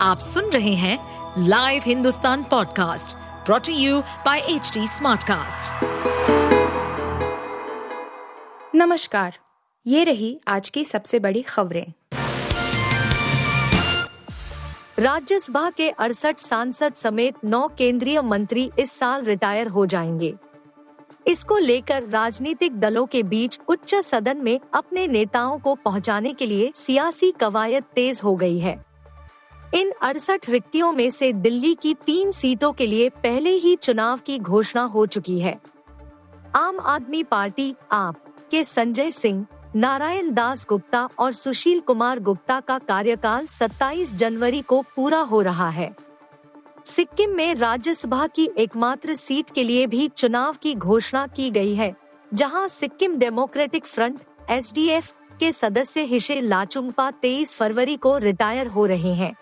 आप सुन रहे हैं live Hindustan podcast brought to you by H smartcast. नमस्कार, ये रही आज की सबसे बड़ी खबरें। राज्यसभा के अड़सठ सांसद समेत नौ केंद्रीय मंत्री इस साल रिटायर हो जाएँगे। इसको लेकर राजनीतिक दलों के बीच उच्च सदन में अपने नेताओं को पहुँचाने के लिए सियासी कवायद तेज हो गई है। इन अड़सठ रिक्तियों में से दिल्ली की तीन सीटों के लिए पहले ही चुनाव की घोषणा हो चुकी है। आम आदमी पार्टी, आप, के संजय सिंह, नारायण दास गुप्ता और सुशील कुमार गुप्ता का कार्यकाल 27 जनवरी को पूरा हो रहा है। सिक्किम में राज्यसभा की एकमात्र सीट के लिए भी चुनाव की घोषणा की गई है, जहाँ सिक्किम डेमोक्रेटिक फ्रंट, एसडीएफ, के सदस्य हिशे लाचुंगपा 23 फरवरी को रिटायर हो रहे हैं।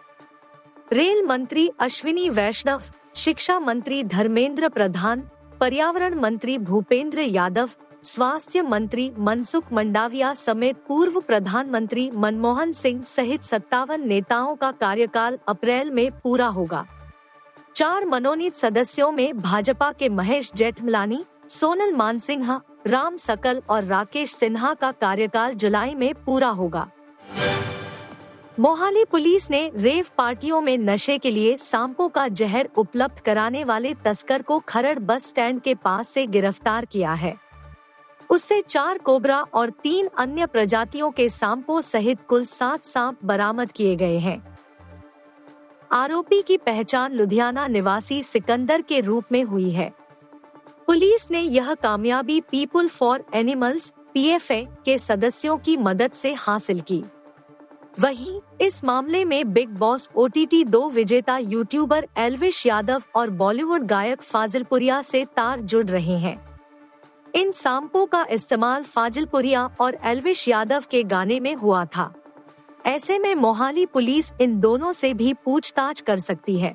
रेल मंत्री अश्विनी वैष्णव, शिक्षा मंत्री धर्मेंद्र प्रधान, पर्यावरण मंत्री भूपेंद्र यादव, स्वास्थ्य मंत्री मनसुख मंडाविया समेत पूर्व प्रधानमंत्री मनमोहन सिंह सहित सत्तावन नेताओं का कार्यकाल अप्रैल में पूरा होगा। चार मनोनीत सदस्यों में भाजपा के महेश जेठमलानी, सोनल मानसिंहा राम सकल और राकेश सिन्हा का कार्यकाल जुलाई में पूरा होगा। मोहाली पुलिस ने रेव पार्टियों में नशे के लिए सांपों का जहर उपलब्ध कराने वाले तस्कर को खरड़ बस स्टैंड के पास से गिरफ़्तार किया है। उससे चार कोबरा और तीन अन्य प्रजातियों के सांपों सहित कुल सात सांप बरामद किए गए हैं। आरोपी की पहचान लुधियाना निवासी सिकंदर के रूप में हुई है। पुलिस ने यह कामयाबी पीपुल फॉर एनिमल्स, पीएफए, के सदस्यों की मदद से हासिल की। वहीं, इस मामले में बिग बॉस ओ टी दो विजेता यूट्यूबर एलविश यादव और बॉलीवुड गायक फाजिलपुरिया से तार जुड़ रहे हैं। इन सांपों का इस्तेमाल फाजिलपुरिया और एलविश यादव के गाने में हुआ था। ऐसे में मोहाली पुलिस इन दोनों से भी पूछताछ कर सकती है।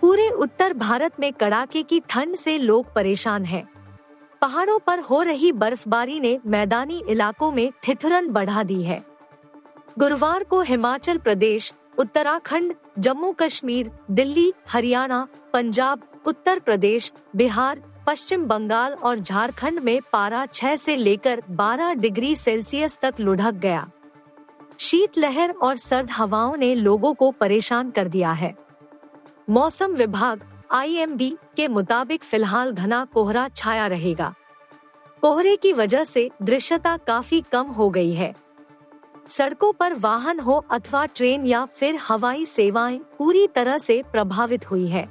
पूरे उत्तर भारत में कड़ाके की ठंड से लोग परेशान हैं। पहाड़ों पर हो रही बर्फबारी ने मैदानी इलाकों में ठिठुरन बढ़ा दी है। गुरुवार को हिमाचल प्रदेश, उत्तराखंड, जम्मू कश्मीर, दिल्ली, हरियाणा, पंजाब, उत्तर प्रदेश, बिहार, पश्चिम बंगाल और झारखंड में पारा 6 से लेकर 12 डिग्री सेल्सियस तक लुढ़क गया। शीतलहर और सर्द हवाओं ने लोगों को परेशान कर दिया है। मौसम विभाग, आईएमडी, के मुताबिक फ़िलहाल घना कोहरा छाया रहेगा। कोहरे की वजह से दृश्यता काफ़ी कम हो गई है। सड़कों पर वाहन हो अथवा ट्रेन या फिर हवाई सेवाएँ पूरी तरह से प्रभावित हुई है।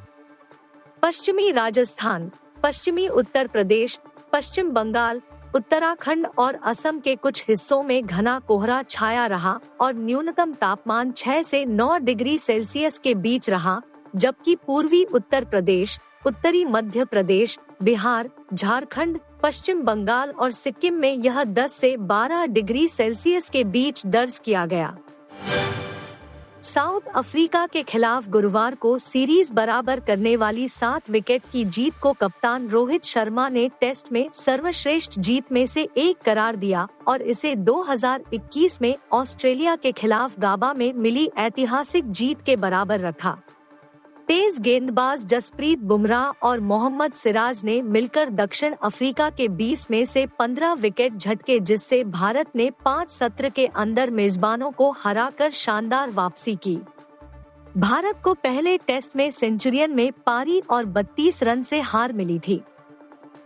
पश्चिमी राजस्थान, पश्चिमी उत्तर प्रदेश, पश्चिम बंगाल, उत्तराखंड और असम के कुछ हिस्सों में घना कोहरा छाया रहा और न्यूनतम तापमान 6 से 9 डिग्री सेल्सियस के बीच रहा, जबकि पूर्वी उत्तर प्रदेश, उत्तरी मध्य प्रदेश बिहार झारखंड, पश्चिम बंगाल और सिक्किम में यह 10 से 12 डिग्री सेल्सियस के बीच दर्ज किया गया। साउथ अफ्रीका के खिलाफ गुरुवार को सीरीज़ बराबर करने वाली सात विकेट की जीत को कप्तान रोहित शर्मा ने टेस्ट में सर्वश्रेष्ठ जीत में से एक करार दिया और इसे 2021 में ऑस्ट्रेलिया के खिलाफ गाबा में मिली ऐतिहासिक जीत के बराबर रखा। तेज गेंदबाज जसप्रीत बुमराह और मोहम्मद सिराज ने मिलकर दक्षिण अफ्रीका के 20 में से 15 विकेट झटके, जिससे भारत ने पाँच सत्र के अंदर मेजबानों को हराकर शानदार वापसी की। भारत को पहले टेस्ट में सेंचुरियन में पारी और 32 रन से हार मिली थी।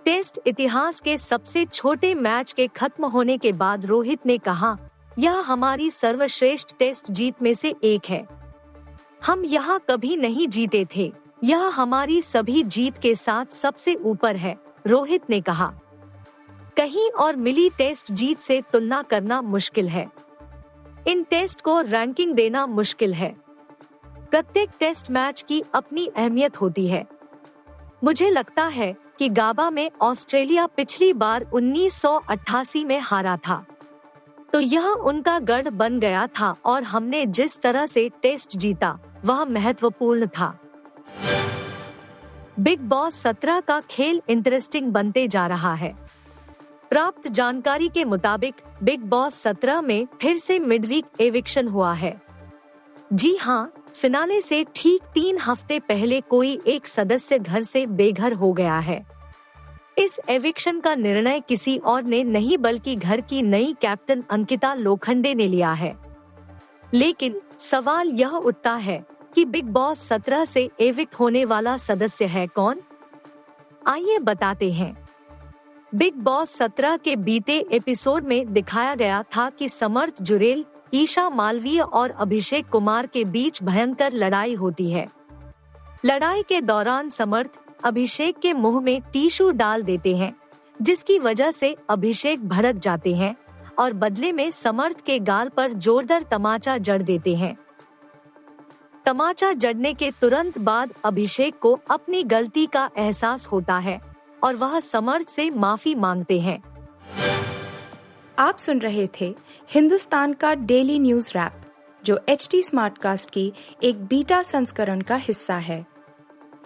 टेस्ट इतिहास के सबसे छोटे मैच के खत्म होने के बाद रोहित ने कहा, यह हमारी सर्वश्रेष्ठ टेस्ट जीत में से एक है। हम यहाँ कभी नहीं जीते थे। यह हमारी सभी जीत के साथ सबसे ऊपर है, रोहित ने कहा। कहीं और मिली टेस्ट जीत से तुलना करना मुश्किल है। इन टेस्ट को रैंकिंग देना मुश्किल है। प्रत्येक टेस्ट मैच की अपनी अहमियत होती है। मुझे लगता है कि गाबा में ऑस्ट्रेलिया पिछली बार 1988 में हारा था। तो यह उनका गढ़ बन गया था और हमने जिस तरह से टेस्ट जीता, वह महत्वपूर्ण था। बिग बॉस सत्रह का खेल इंटरेस्टिंग बनते जा रहा है। प्राप्त जानकारी के मुताबिक, बिग बॉस सत्रह में फिर से मिडवीक एविक्शन हुआ है। जी हाँ फिनाले से ठीक तीन हफ़्ते पहले कोई एक सदस्य घर से बेघर हो गया है। इस एविक्शन का निर्णय किसी और ने नहीं, बल्कि घर की नई कैप्टन अंकिता लोखंडे ने लिया है। लेकिन सवाल यह उठता है कि बिग बॉस सत्रह से एविक्ट होने वाला सदस्य है कौन? आइए बताते हैं। बिग बॉस सत्रह के बीते एपिसोड में दिखाया गया था कि समर्थ जुरेल, ईशा मालवीय और अभिषेक कुमार के बीच भयंकर लड़ाई होती है। लड़ाई के दौरान समर्थ अभिषेक के मुँह में टीशू डाल देते हैं, जिसकी वजह से अभिषेक भड़क जाते हैं और बदले में समर्थ के गाल पर जोरदार तमाचा जड़ देते हैं। तमाचा जड़ने के तुरंत बाद अभिषेक को अपनी गलती का एहसास होता है और वह समर्थ से माफ़ी मांगते हैं। आप सुन रहे थे हिंदुस्तान का डेली न्यूज़ रैप, जो एच टी स्मार्टकास्ट की एक बीटा संस्करण का हिस्सा है।